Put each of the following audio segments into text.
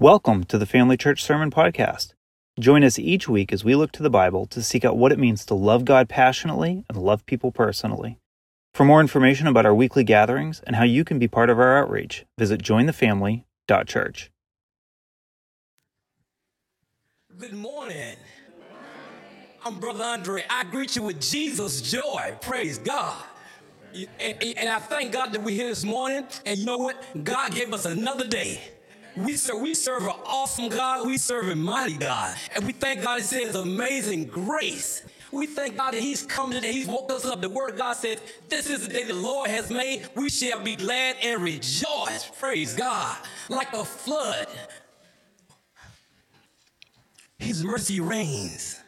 Welcome to the Family Church Sermon Podcast. Join us each week as we look to the Bible to seek out what it means to love God passionately and love people personally. For more information about our weekly gatherings and how you can be part of our outreach, visit jointhefamily.church. Good morning. I'm Brother Andre. I greet you with Jesus' joy. Praise God. And, and I thank God that we're here this morning. And you know what? God gave us another day. We serve, we serve an awesome God. We serve a mighty God. And we thank God it says amazing grace. We thank God that He's come today. He's woke us up. The Word of God says, This is the day the Lord has made. We shall be glad and rejoice. Praise God. Like a flood. His mercy reigns.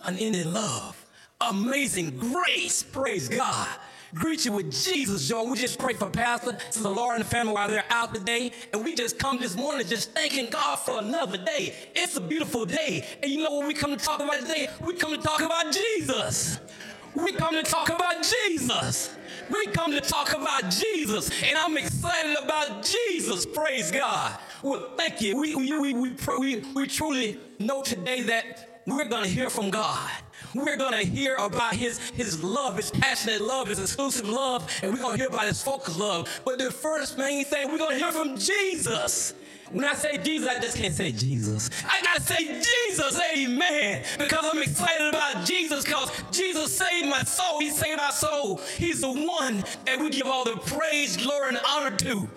Unending love. Amazing grace. Praise God greet you with Jesus, y'all. We just pray for Pastor, Sister Laura, and the family while they're out today. And we just come this morning just thanking God for another day. It's a beautiful day. And you know what we come to talk about today? We come to talk about Jesus. We come to talk about Jesus. We come to talk about Jesus. And I'm excited about Jesus. Praise God. Well, thank you. We, we, we, we, we, we truly know today that we're going to hear from God. We're going to hear about his, his love, his passionate love, his exclusive love, and we're going to hear about his focused love. But the first main thing, we're going to hear from Jesus. When I say Jesus, I just can't say Jesus. I gotta say Jesus, amen. Because I'm excited about Jesus, because Jesus saved my soul. He saved our soul. He's the one that we give all the praise, glory, and honor to.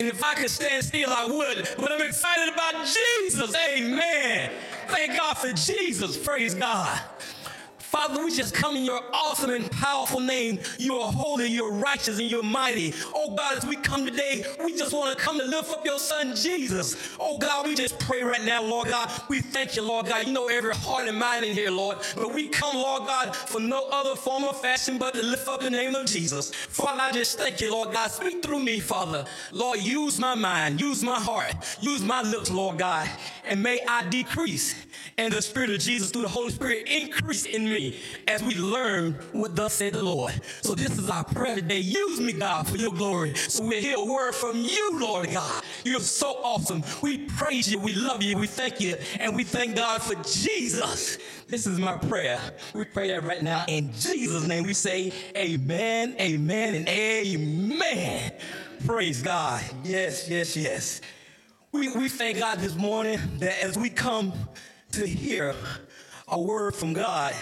And if I could stand still, I would. But I'm excited about Jesus, amen. Thank God for Jesus, praise God. Father, we just come in your awesome and powerful name. You are holy, you're righteous, and you're mighty. Oh God, as we come today, we just want to come to lift up your son Jesus. Oh God, we just pray right now, Lord God. We thank you, Lord God. You know every heart and mind in here, Lord. But we come, Lord God, for no other form of fashion but to lift up the name of Jesus. Father, I just thank you, Lord God. Speak through me, Father. Lord, use my mind, use my heart, use my lips, Lord God, and may I decrease and the Spirit of Jesus through the Holy Spirit increase in me as we learn what thus said the Lord. So this is our prayer today. Use me, God, for your glory. So we hear a word from you, Lord God. You're so awesome. We praise you, we love you, we thank you, and we thank God for Jesus. This is my prayer. We pray that right now in Jesus' name. We say amen, amen, and amen. Praise God. Yes, yes, yes. We, we thank God this morning that as we come to hear a word from God.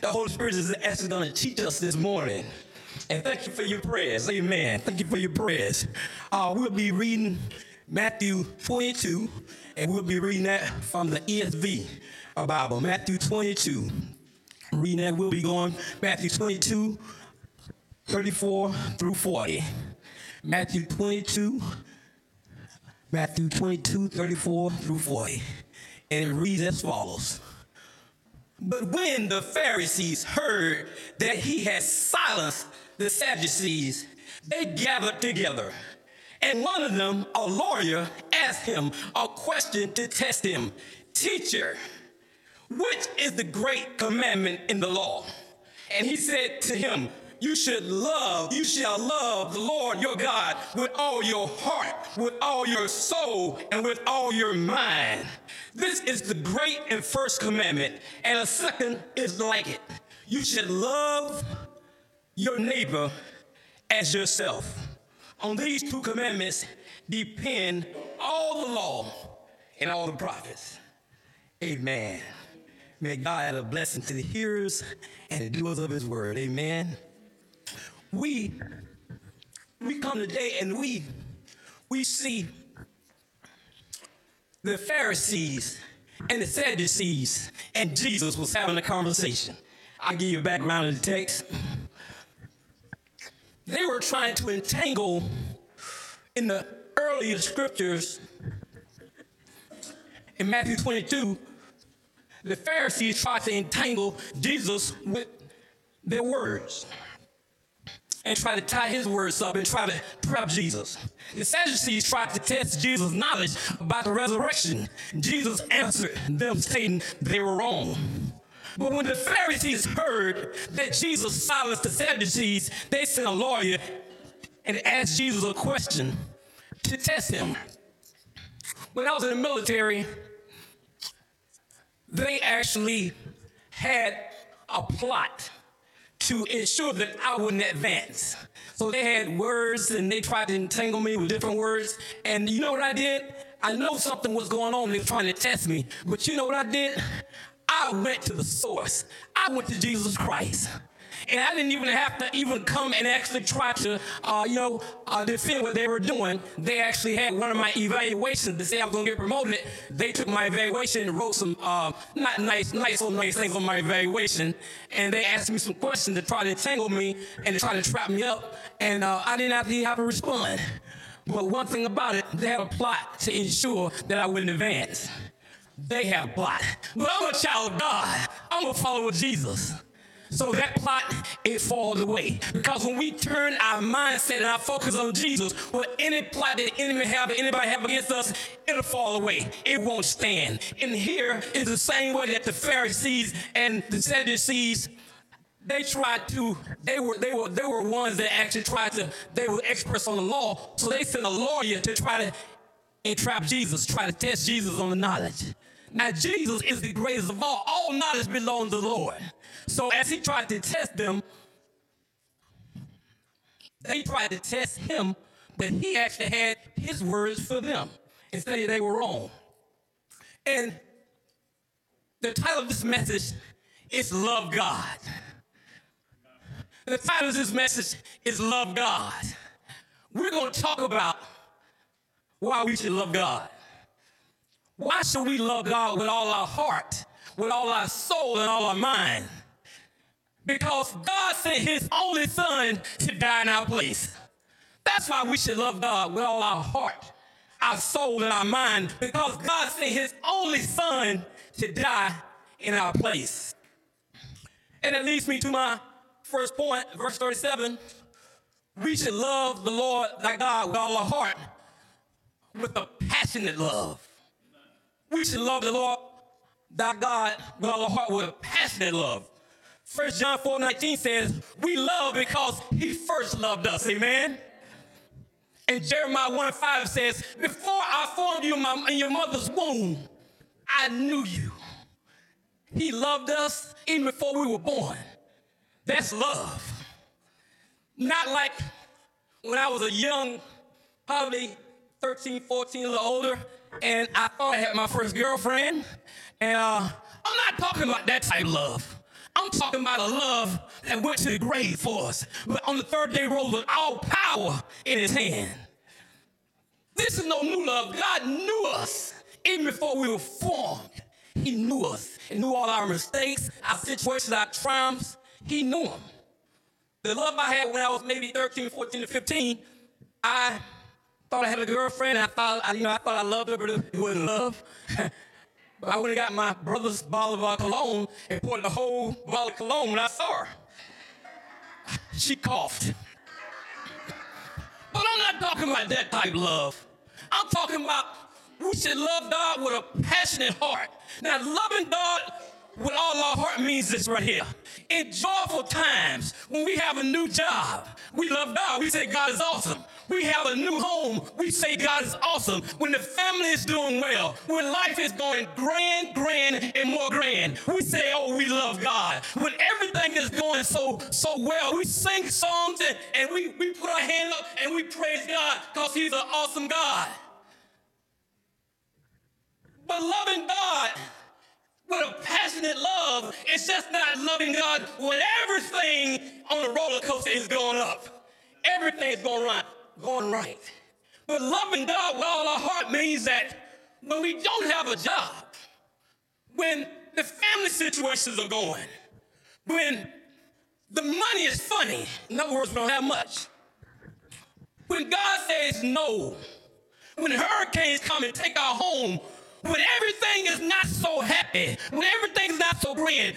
The Holy Spirit is actually going to teach us this morning. And thank you for your prayers. Amen. Thank you for your prayers. Uh, we'll be reading Matthew 22, and we'll be reading that from the ESV Bible. Matthew 22. Reading that, we'll be going Matthew 22, 34 through 40. Matthew 22, Matthew 22, 34 through 40 and it reads as follows. But when the Pharisees heard that he had silenced the Sadducees, they gathered together. And one of them, a lawyer, asked him a question to test him Teacher, which is the great commandment in the law? And he said to him, you should love, you shall love the Lord your God with all your heart, with all your soul, and with all your mind. This is the great and first commandment, and a second is like it. You should love your neighbor as yourself. On these two commandments depend all the law and all the prophets. Amen. May God add a blessing to the hearers and the doers of his word. Amen we we come today and we we see the Pharisees and the Sadducees and Jesus was having a conversation. I'll give you a background of the text. They were trying to entangle in the earlier scriptures in Matthew 22, the Pharisees tried to entangle Jesus with their words and try to tie his words up and try to trap Jesus. The Sadducees tried to test Jesus' knowledge about the resurrection. Jesus answered them, saying they were wrong. But when the Pharisees heard that Jesus silenced the Sadducees, they sent a lawyer and asked Jesus a question to test him. when I was in the military, they actually had a plot to ensure that I wouldn't advance. So they had words and they tried to entangle me with different words. And you know what I did? I know something was going on. They were trying to test me. But you know what I did? I went to the source. I went to Jesus Christ and I didn't even have to even come and actually try to, uh, you know, uh, defend what they were doing. They actually had one of my evaluations to say I was going to get promoted. They took my evaluation and wrote some uh, not nice, nice or nice things on my evaluation, and they asked me some questions to try to entangle me and to try to trap me up, and uh, I didn't have to have to respond. But one thing about it, they had a plot to ensure that I wouldn't advance. They had a plot. But I'm a child of God. I'm a follower of Jesus. So that plot, it falls away. Because when we turn our mindset and our focus on Jesus, what any plot that the enemy have, anybody have against us, it'll fall away. It won't stand. And here is the same way that the Pharisees and the Sadducees they tried to they were they were they were ones that actually tried to they were experts on the law so they sent a lawyer to try to entrap jesus try to test jesus on the knowledge now jesus is the greatest of all all knowledge belongs to the lord so as he tried to test them, they tried to test him, but he actually had his words for them instead they were wrong. And the title of this message is Love God. The title of this message is Love God. We're going to talk about why we should love God. Why should we love God with all our heart, with all our soul, and all our mind? Because God sent his only son to die in our place. That's why we should love God with all our heart, our soul, and our mind, because God sent his only son to die in our place. And it leads me to my first point, verse 37. We should love the Lord thy God with all our heart, with a passionate love. We should love the Lord thy God with all our heart, with a passionate love. First John 4 19 says, We love because he first loved us. Amen. And Jeremiah 1 5 says, Before I formed you in, in your mother's womb, I knew you. He loved us even before we were born. That's love. Not like when I was a young, probably 13, 14, a little older, and I thought I had my first girlfriend. And uh, I'm not talking about that type of love. I'm talking about a love that went to the grave for us, but on the third day rose with all power in his hand. This is no new love. God knew us even before we were formed. He knew us. He knew all our mistakes, our situations, our triumphs. He knew them. The love I had when I was maybe 13, 14, or 15, I thought I had a girlfriend. I thought, I, you know, I thought I loved her, but it wasn't love. But I went and got my brother's bottle of cologne and poured the whole bottle of cologne when I saw her. She coughed. But I'm not talking about that type of love. I'm talking about we should love God with a passionate heart. Now, loving God with all our heart means this right here. In joyful times, when we have a new job, we love God. We say God is awesome. We have a new home. We say God is awesome. When the family is doing well, when life is going grand, grand, and more grand, we say, oh, we love God. When everything is going so, so well, we sing songs and, and we, we put our hand up and we praise God because he's an awesome God. But loving God with a passionate love. It's just not loving God when everything on the roller coaster is going up. Everything's going right, going right. But loving God with all our heart means that when we don't have a job, when the family situations are going, when the money is funny, in other words, we don't have much. When God says no, when hurricanes come and take our home, when everything is not so happy, when everything's not so grand,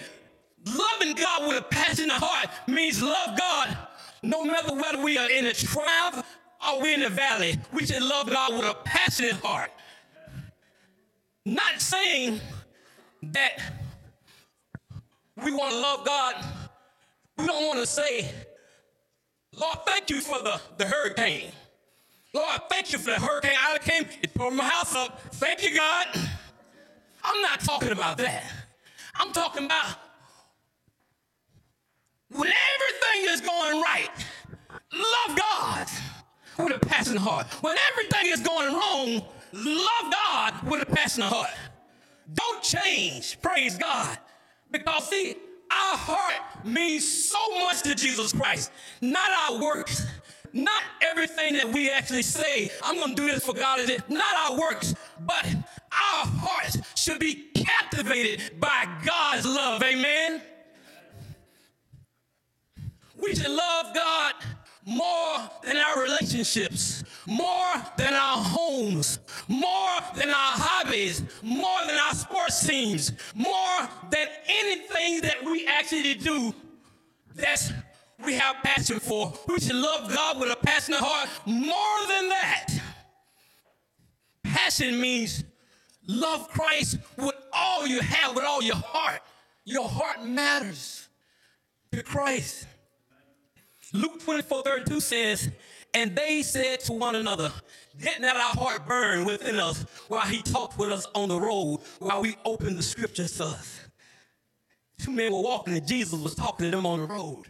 loving God with a passionate heart means love God no matter whether we are in a triumph or we're in a valley. We should love God with a passionate heart. Not saying that we want to love God. We don't want to say, Lord, thank you for the, the hurricane. Lord, thank you for the hurricane. I came, It tore my house up. Thank you, God. I'm not talking about that. I'm talking about when everything is going right, love God with a passionate heart. When everything is going wrong, love God with a passionate heart. Don't change, praise God. Because see, our heart means so much to Jesus Christ, not our works. Not everything that we actually say, I'm going to do this for God, is it? not our works, but our hearts should be captivated by God's love. Amen. We should love God more than our relationships, more than our homes, more than our hobbies, more than our sports teams, more than anything that we actually do that's we have passion for. We should love God with a passionate heart more than that. Passion means love Christ with all you have, with all your heart. Your heart matters to Christ. Luke 24 32 says, And they said to one another, Did not our heart burn within us while he talked with us on the road, while we opened the scriptures to us? Two men were walking, and Jesus was talking to them on the road.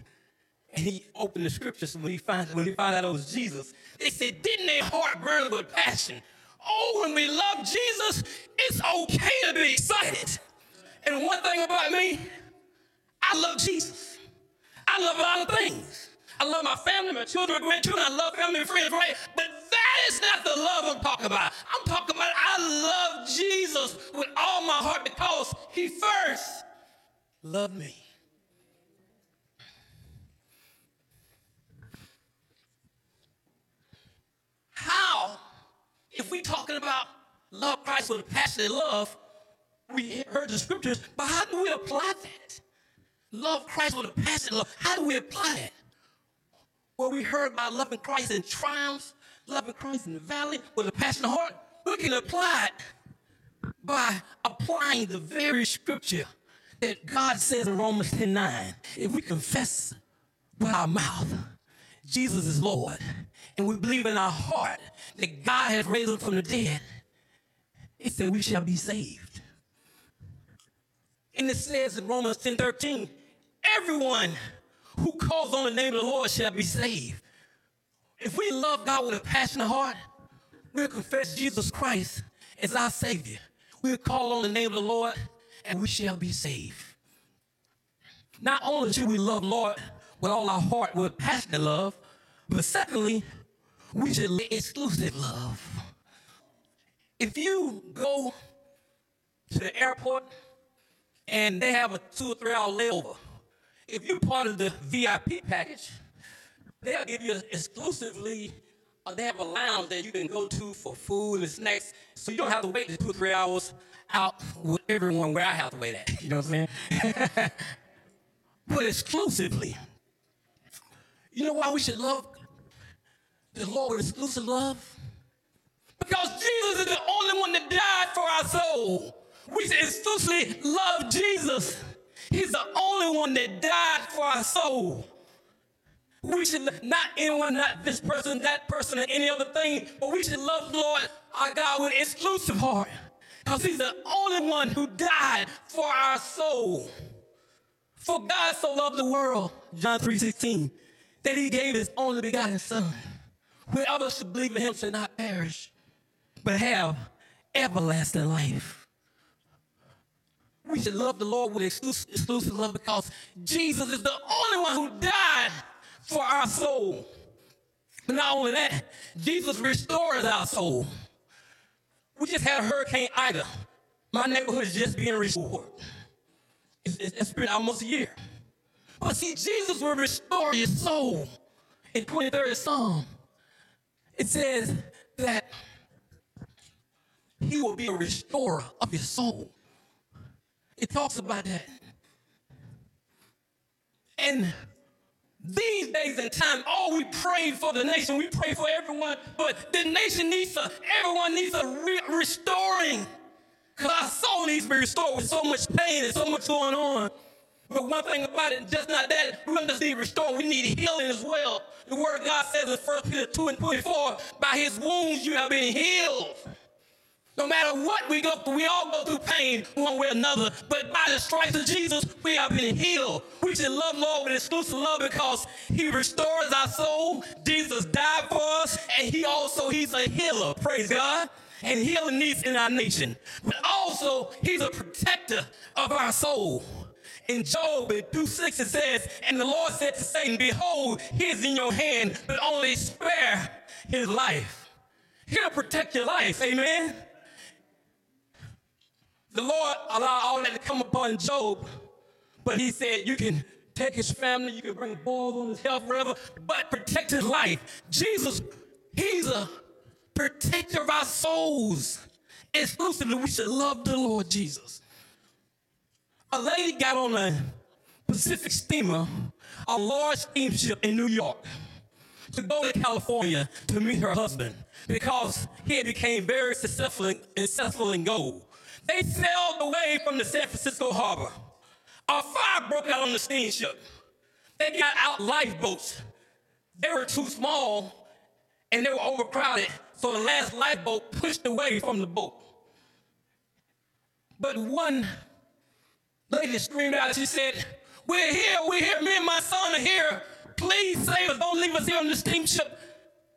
And he opened the scriptures when he found when he found out it was Jesus. They said, Didn't their heart burn with passion? Oh, when we love Jesus, it's okay to be excited. And one thing about me, I love Jesus. I love a lot of things. I love my family, my children, my grandchildren. I love family and friends, right? But that is not the love I'm talking about. I'm talking about I love Jesus with all my heart because he first loved me. How, if we talking about love Christ with a passionate love, we heard the scriptures, but how do we apply that? Love Christ with a passionate love. How do we apply it? Well, we heard about loving Christ in triumphs, loving Christ in the valley with a passionate heart. We can apply it by applying the very scripture that God says in Romans 10 9. If we confess with our mouth, Jesus is Lord, and we believe in our heart that God has raised him from the dead, it said we shall be saved. And it says in Romans 10 13, everyone who calls on the name of the Lord shall be saved. If we love God with a passionate heart, we'll confess Jesus Christ as our Savior. We'll call on the name of the Lord and we shall be saved. Not only should we love Lord with all our heart, with passionate love, but secondly, we should live exclusive love. If you go to the airport and they have a two or three hour layover, if you're part of the VIP package, they'll give you exclusively, uh, they have a lounge that you can go to for food and snacks, so you don't have to wait the two or three hours out with everyone where I have to wait at. You know what I'm saying? but exclusively. You know why we should love the Lord with exclusive love? Because Jesus is the only one that died for our soul. We should exclusively love Jesus. He's the only one that died for our soul. We should not anyone, not this person, that person, or any other thing, but we should love Lord our God with exclusive heart. Because he's the only one who died for our soul. For God so loved the world, John 3:16, that he gave his only begotten son. Whoever should believe in him should not perish, but have everlasting life. We should love the Lord with exclusive, exclusive love because Jesus is the only one who died for our soul. But not only that, Jesus restores our soul. We just had a Hurricane Ida. My neighborhood is just being restored. It's, it's been almost a year. But see, Jesus will restore your soul. In 23rd Psalm, it says that he will be a restorer of your soul. It talks about that. And these days and time, oh, we pray for the nation, we pray for everyone, but the nation needs a, everyone needs a re- restoring. Because our soul needs to be restored with so much pain and so much going on. But one thing about it, just not that, we don't just need restored, we need healing as well. The word of God says in 1 Peter 2 and 24, by his wounds you have been healed. No matter what we go through, we all go through pain one way or another. But by the stripes of Jesus, we have been healed. We should love Lord with exclusive love because He restores our soul. Jesus died for us, and He also He's a healer. Praise God. And healing needs in our nation. But also, He's a protector of our soul. In Job in 2 6 it says, And the Lord said to Satan, Behold, he is in your hand, but only spare his life. He'll protect your life. Amen the Lord allowed all that to come upon Job, but he said, You can take his family, you can bring boils on his health, whatever, but protect his life. Jesus, he's a protector of our souls. Exclusively, we should love the Lord Jesus. A lady got on a Pacific steamer, a large steamship in New York, to go to California to meet her husband because he had became very successful, successful in gold. They sailed away from the San Francisco harbor. A fire broke out on the steamship. They got out lifeboats. They were too small and they were overcrowded, so the last lifeboat pushed away from the boat. But one lady screamed out, she said, We're here, we're here, me and my son are here. Please save us, don't leave us here on the steamship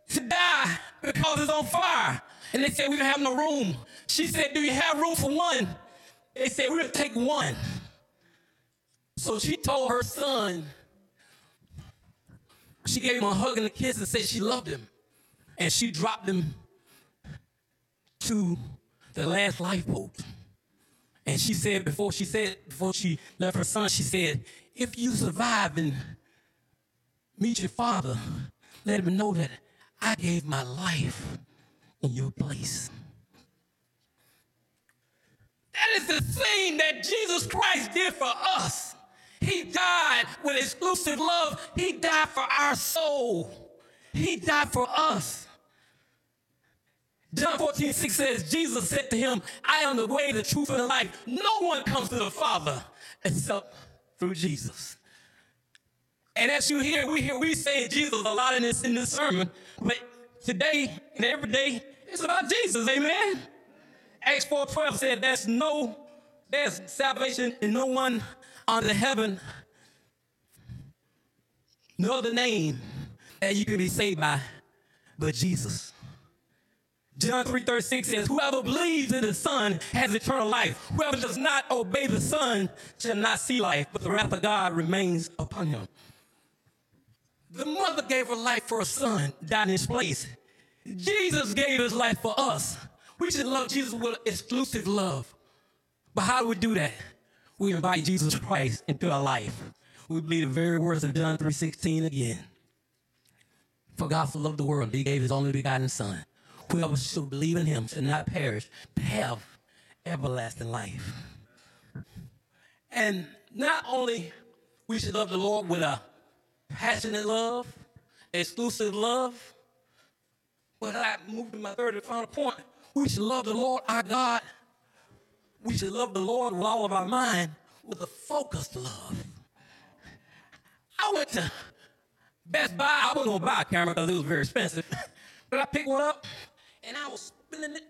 to die because it's on fire. And they said, We don't have no room. She said, Do you have room for one? They said, to take one. So she told her son, she gave him a hug and a kiss and said she loved him. And she dropped him to the last lifeboat. And she said, before she said, before she left her son, she said, if you survive and meet your father, let him know that I gave my life in your place. That is the thing that Jesus Christ did for us. He died with exclusive love. He died for our soul. He died for us. John 14, 6 says, Jesus said to him, I am the way, the truth, and the life. No one comes to the Father except through Jesus. And as you hear, we hear we say Jesus a lot in this in this sermon, but today and every day, it's about Jesus, amen. Acts 4:12 said there's no, there's salvation in no one under heaven, no other name that you can be saved by but Jesus. John 3:36 says, Whoever believes in the Son has eternal life. Whoever does not obey the Son shall not see life, but the wrath of God remains upon him. The mother gave her life for a son, died in his place. Jesus gave his life for us. We should love Jesus with exclusive love. But how do we do that? We invite Jesus Christ into our life. We believe the very words of John 3.16 again. For God so loved the world, he gave his only begotten son. Whoever shall believe in him shall not perish, but have everlasting life. And not only we should love the Lord with a passionate love, exclusive love, but I moved to my third and final point. We should love the Lord our God. We should love the Lord with all of our mind, with a focused love. I went to Best Buy. I wasn't gonna buy a camera because it was very expensive, but I picked one up and I was spinning it,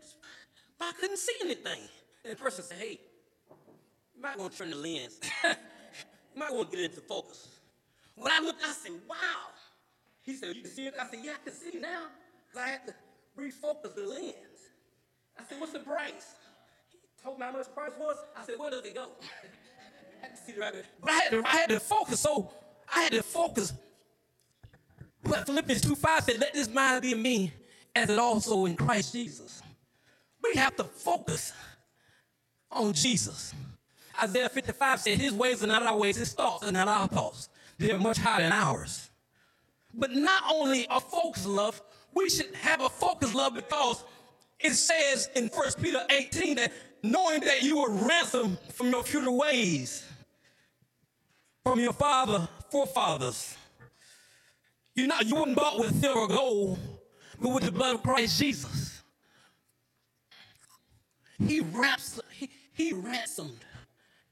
but I couldn't see anything. And the person said, "Hey, you might want to turn the lens. you might want to get into focus." When I looked, I said, "Wow." He said, "You can see it." I said, "Yeah, I can see now." I had to refocus the lens. I said, what's the price? He told me how much the price was. I said, where does it go? I had to see the But I had to, I had to focus, so I had to focus. But Philippians 2 5 said, let this mind be in me as it also in Christ Jesus. We have to focus on Jesus. Isaiah 55 said, His ways are not our ways, His thoughts are not our thoughts. They're much higher than ours. But not only a focus love, we should have a focus love because it says in 1 Peter 18 that knowing that you were ransomed from your futile ways, from your father, forefathers. You're not, you weren't bought with silver or gold, but with the blood of Christ Jesus. He, ransomed, he, he ransomed.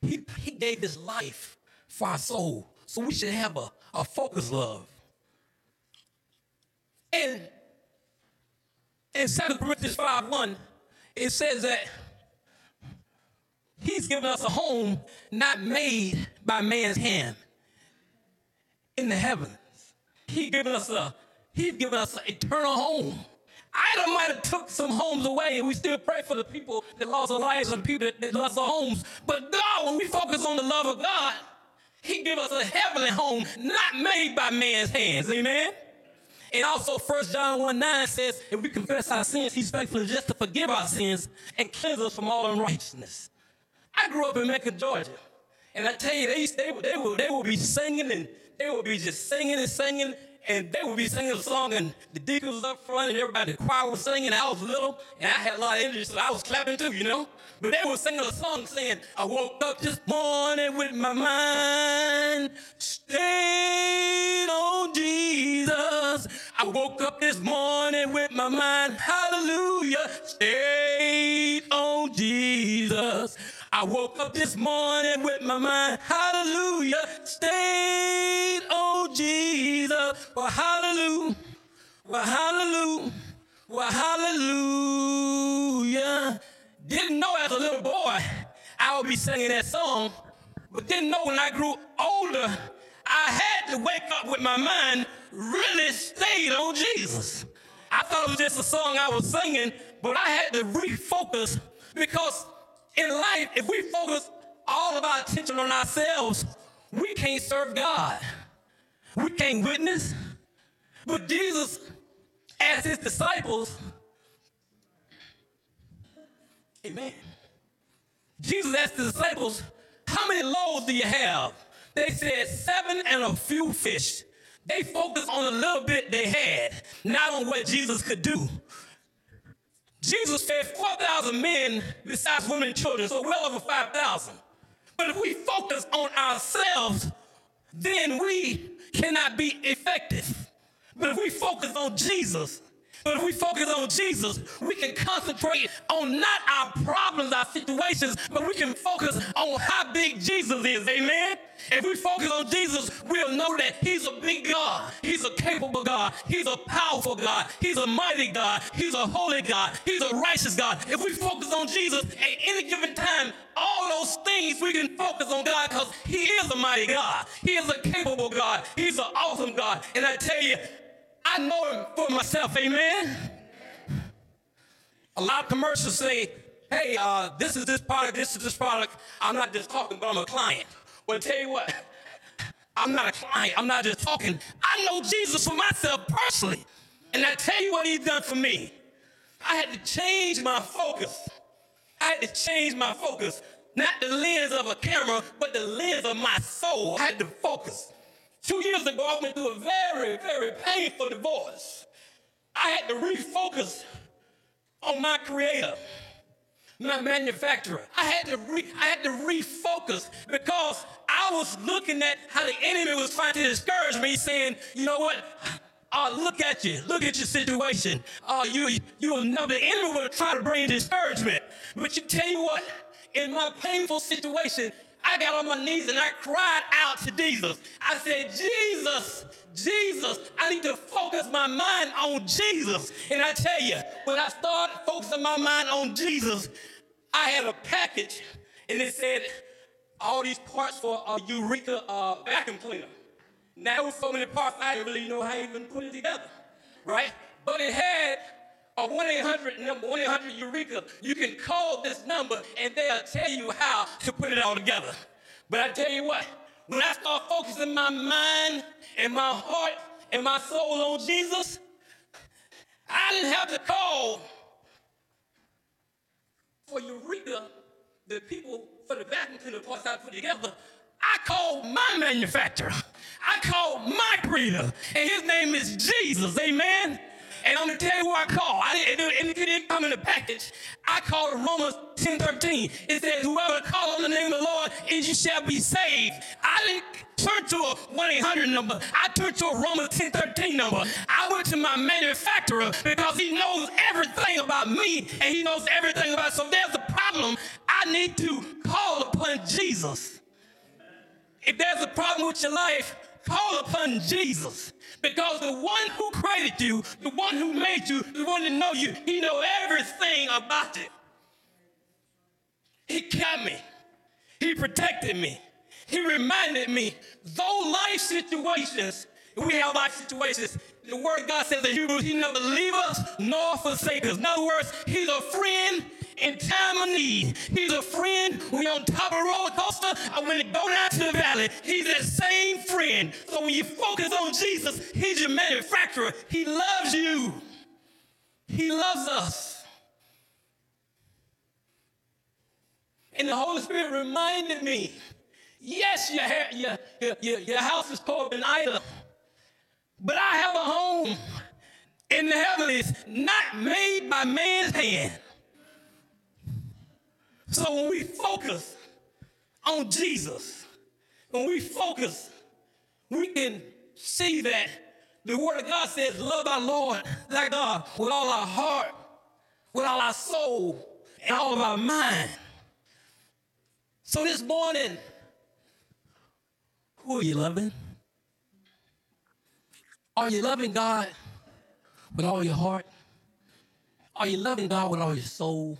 He, he gave his life for our soul. So we should have a, a focused love. And in 2 Corinthians 5 1, it says that He's given us a home not made by man's hand in the heavens. He given us a He's given us an eternal home. I might have took some homes away, and we still pray for the people that lost their lives and people that, lost their homes. But God, when we focus on the love of God, He give us a heavenly home, not made by man's hands. Amen. And also, 1 John 1 9 says, if we confess our sins, He's faithful just to forgive our sins and cleanse us from all unrighteousness. I grew up in Mecca, Georgia. And I tell you, they, they, they, will, they will be singing and they will be just singing and singing and they would be singing a song, and the deacons was up front, and everybody, the choir was singing. I was little, and I had a lot of energy, so I was clapping too, you know. But they were singing a song saying, I woke up this morning with my mind stayed on Jesus. I woke up this morning with my mind, hallelujah, stayed on Jesus. I woke up this morning with my mind, hallelujah, stayed on Jesus. Well, hallelujah, well, hallelujah, well, hallelujah. Didn't know as a little boy I would be singing that song, but didn't know when I grew older, I had to wake up with my mind really stayed on Jesus. I thought it was just a song I was singing, but I had to refocus because in life, if we focus all of our attention on ourselves, we can't serve God. We can't witness. But Jesus, as his disciples, amen. Jesus asked the disciples, How many loaves do you have? They said, Seven and a few fish. They focused on a little bit they had, not on what Jesus could do. Jesus fed 4,000 men besides women and children, so well over 5,000. But if we focus on ourselves, then we cannot be effective. But if we focus on Jesus, but if we focus on Jesus, we can concentrate on not our problems, our situations, but we can focus on how big Jesus is. Amen? If we focus on Jesus, we'll know that He's a big God. He's a capable God. He's a powerful God. He's a mighty God. He's a holy God. He's a righteous God. If we focus on Jesus at any given time, all those things we can focus on God because He is a mighty God. He is a capable God. He's an awesome God. And I tell you, I know him for myself, amen. A lot of commercials say, hey, uh, this is this product, this is this product. I'm not just talking, but I'm a client. Well, tell you what, I'm not a client, I'm not just talking. I know Jesus for myself personally. And I tell you what he's done for me. I had to change my focus. I had to change my focus. Not the lens of a camera, but the lens of my soul. I had to focus. Two years ago, I went through a very, very painful divorce. I had to refocus on my creator, my manufacturer. I had to re- I had to refocus because I was looking at how the enemy was trying to discourage me, saying, you know what? Oh, look at you. Look at your situation. Oh, you you know the enemy will try to bring discouragement. But you tell you what, in my painful situation, I got on my knees and I cried out to Jesus. I said, Jesus, Jesus, I need to focus my mind on Jesus. And I tell you, when I started focusing my mind on Jesus, I had a package and it said all these parts for a Eureka uh, vacuum cleaner. Now, was so many parts, I didn't really know how to even put it together, right? But it had a 1-800 number, 1-800 Eureka. You can call this number and they'll tell you how to put it all together. But I tell you what, when I start focusing my mind and my heart and my soul on Jesus, I didn't have to call for Eureka, the people for the vacuum cleaner parts I put together. I called my manufacturer. I called my breeder, and his name is Jesus. Amen. And I'm gonna tell you who I call. I didn't, it didn't come in the package. I called Romans 10 13. It says, Whoever calls on the name of the Lord, and you shall be saved. I didn't turn to a 1 800 number. I turned to a Romans 10 13 number. I went to my manufacturer because he knows everything about me and he knows everything about. So there's a problem. I need to call upon Jesus. If there's a problem with your life, call upon Jesus. Because the one who created you, the one who made you, the one that know you, he know everything about it. He kept me. He protected me. He reminded me, though life situations, we have life situations, the word God says in Hebrews, He never leave us nor forsake us. In other words, He's a friend in time of need. He's a friend when you're on top of a roller coaster and when you go down to the valley. He's that same friend. So when you focus on Jesus, He's your manufacturer. He loves you. He loves us. And the Holy Spirit reminded me, yes, your, your, your, your house is called an idol, but I have a home in the heavens not made by man's hand. So when we focus on Jesus, when we focus, we can see that the Word of God says, Love our Lord, thy God, with all our heart, with all our soul, and all of our mind. So this morning, who are you loving? Are you loving God with all your heart? Are you loving God with all your soul?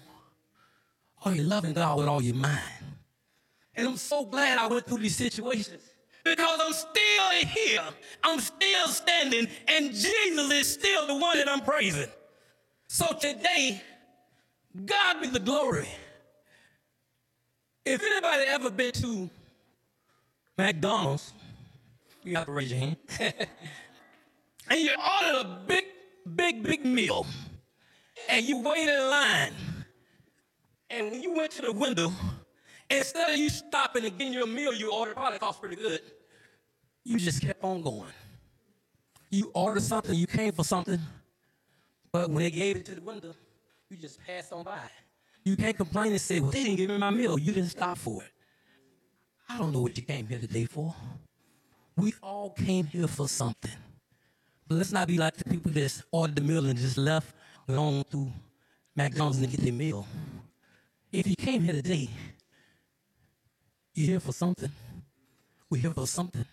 Are you loving God with all your mind? And I'm so glad I went through these situations because I'm still here. I'm still standing, and Jesus is still the one that I'm praising. So today, God be the glory. If anybody ever been to McDonald's, you have to raise your hand, and you ordered a big, big, big meal, and you wait in line, and when you went to the window, instead of you stopping and getting your meal you ordered, probably cost pretty good, you just kept on going. You ordered something, you came for something, but when they gave it to the window, you just passed on by. You can't complain and say, well, they didn't give me my meal. You didn't stop for it. I don't know what you came here today for. We all came here for something. But let's not be like the people that ordered the meal and just left, went on through McDonald's and get their meal. If you came here today, you're here for something. We're here for something.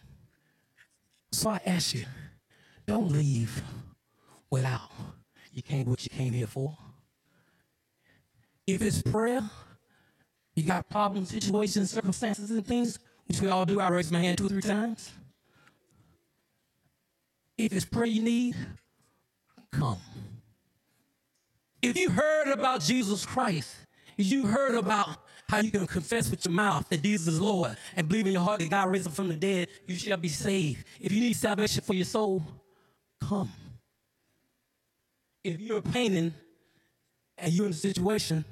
So I ask you, don't leave without you came what you came here for. If it's prayer, you got problems, situations, circumstances, and things, which we all do. I raise my hand two or three times. If it's prayer you need, come. If you heard about Jesus Christ, you heard about how you can confess with your mouth that Jesus is Lord and believe in your heart that God raised him from the dead, you shall be saved. If you need salvation for your soul, come. If you're painting and you're in a situation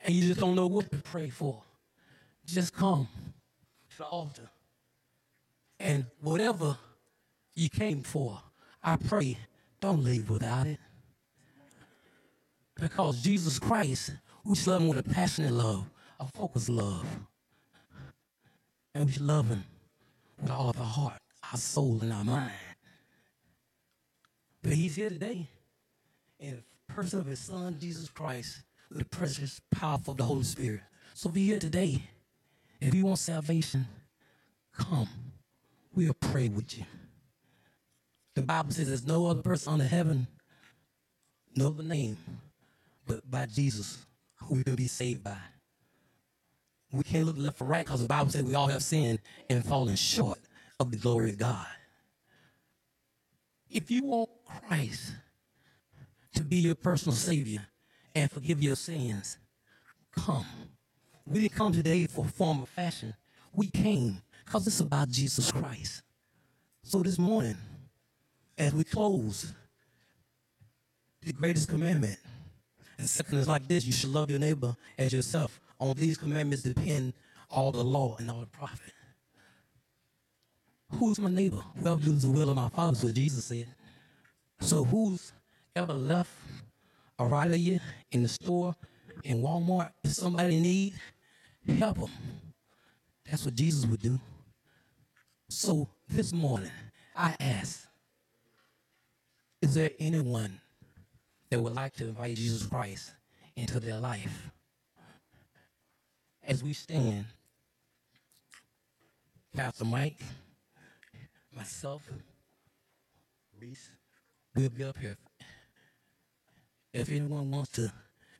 and you just don't know what to pray for, just come to the altar. And whatever you came for, I pray, don't leave without it. Because Jesus Christ, we should love him with a passionate love, a focused love. And we love him with all of our heart, our soul, and our mind. But he's here today in the person of his son, Jesus Christ, with the precious, powerful of the Holy Spirit. So be here today. If you want salvation, come. We'll pray with you. The Bible says there's no other person under heaven, no other name, but by Jesus, who can be saved by. We can't look left or right because the Bible says we all have sinned and fallen short of the glory of God. If you want Christ to be your personal Savior and forgive your sins, come. We didn't come today for form or fashion. We came because it's about Jesus Christ. So this morning, as we close, the greatest commandment, and second is like this you should love your neighbor as yourself. On these commandments depend all the law and all the prophet. Who's my neighbor? Well, does the will of my Father, is what Jesus said. So who's ever left a right of you in the store, in Walmart, if somebody need, help them. That's what Jesus would do. So this morning, I ask, is there anyone that would like to invite Jesus Christ into their life? As we stand, Pastor Mike, myself, Reese, we'll be up here. If anyone wants to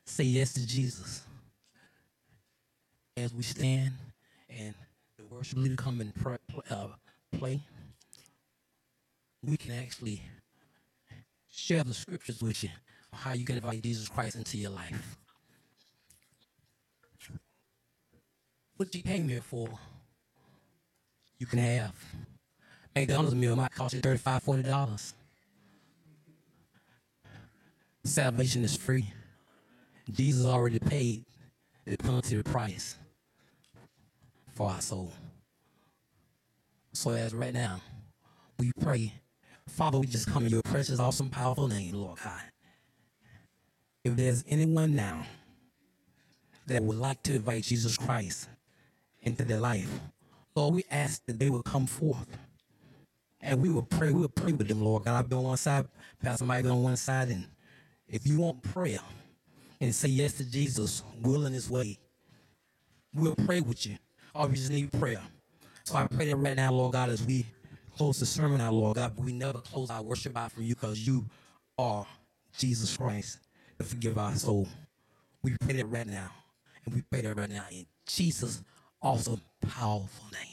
say yes to Jesus, as we stand and the worship leader come and pray, uh, play, we can actually share the scriptures with you how you can invite Jesus Christ into your life. What you came here for, you can have. McDonald's meal might cost you $35, $40. Salvation is free. Jesus already paid the penalty price for our soul. So as right now, we pray, Father, we just come in your precious, awesome, powerful name, Lord God. If there's anyone now that would like to invite Jesus Christ into their life, Lord, we ask that they will come forth. And we will pray, we will pray with them, Lord God. I'll be on one side, Pastor Mike on one side, and if you want prayer and say yes to Jesus, will in his way, we'll pray with you. Obviously, need prayer. So I pray that right now, Lord God, as we close the sermon out, Lord God, we never close our worship out for you because you are Jesus Christ to forgive our soul. We pray that right now. And we pray that right now in Jesus' awesome, powerful name.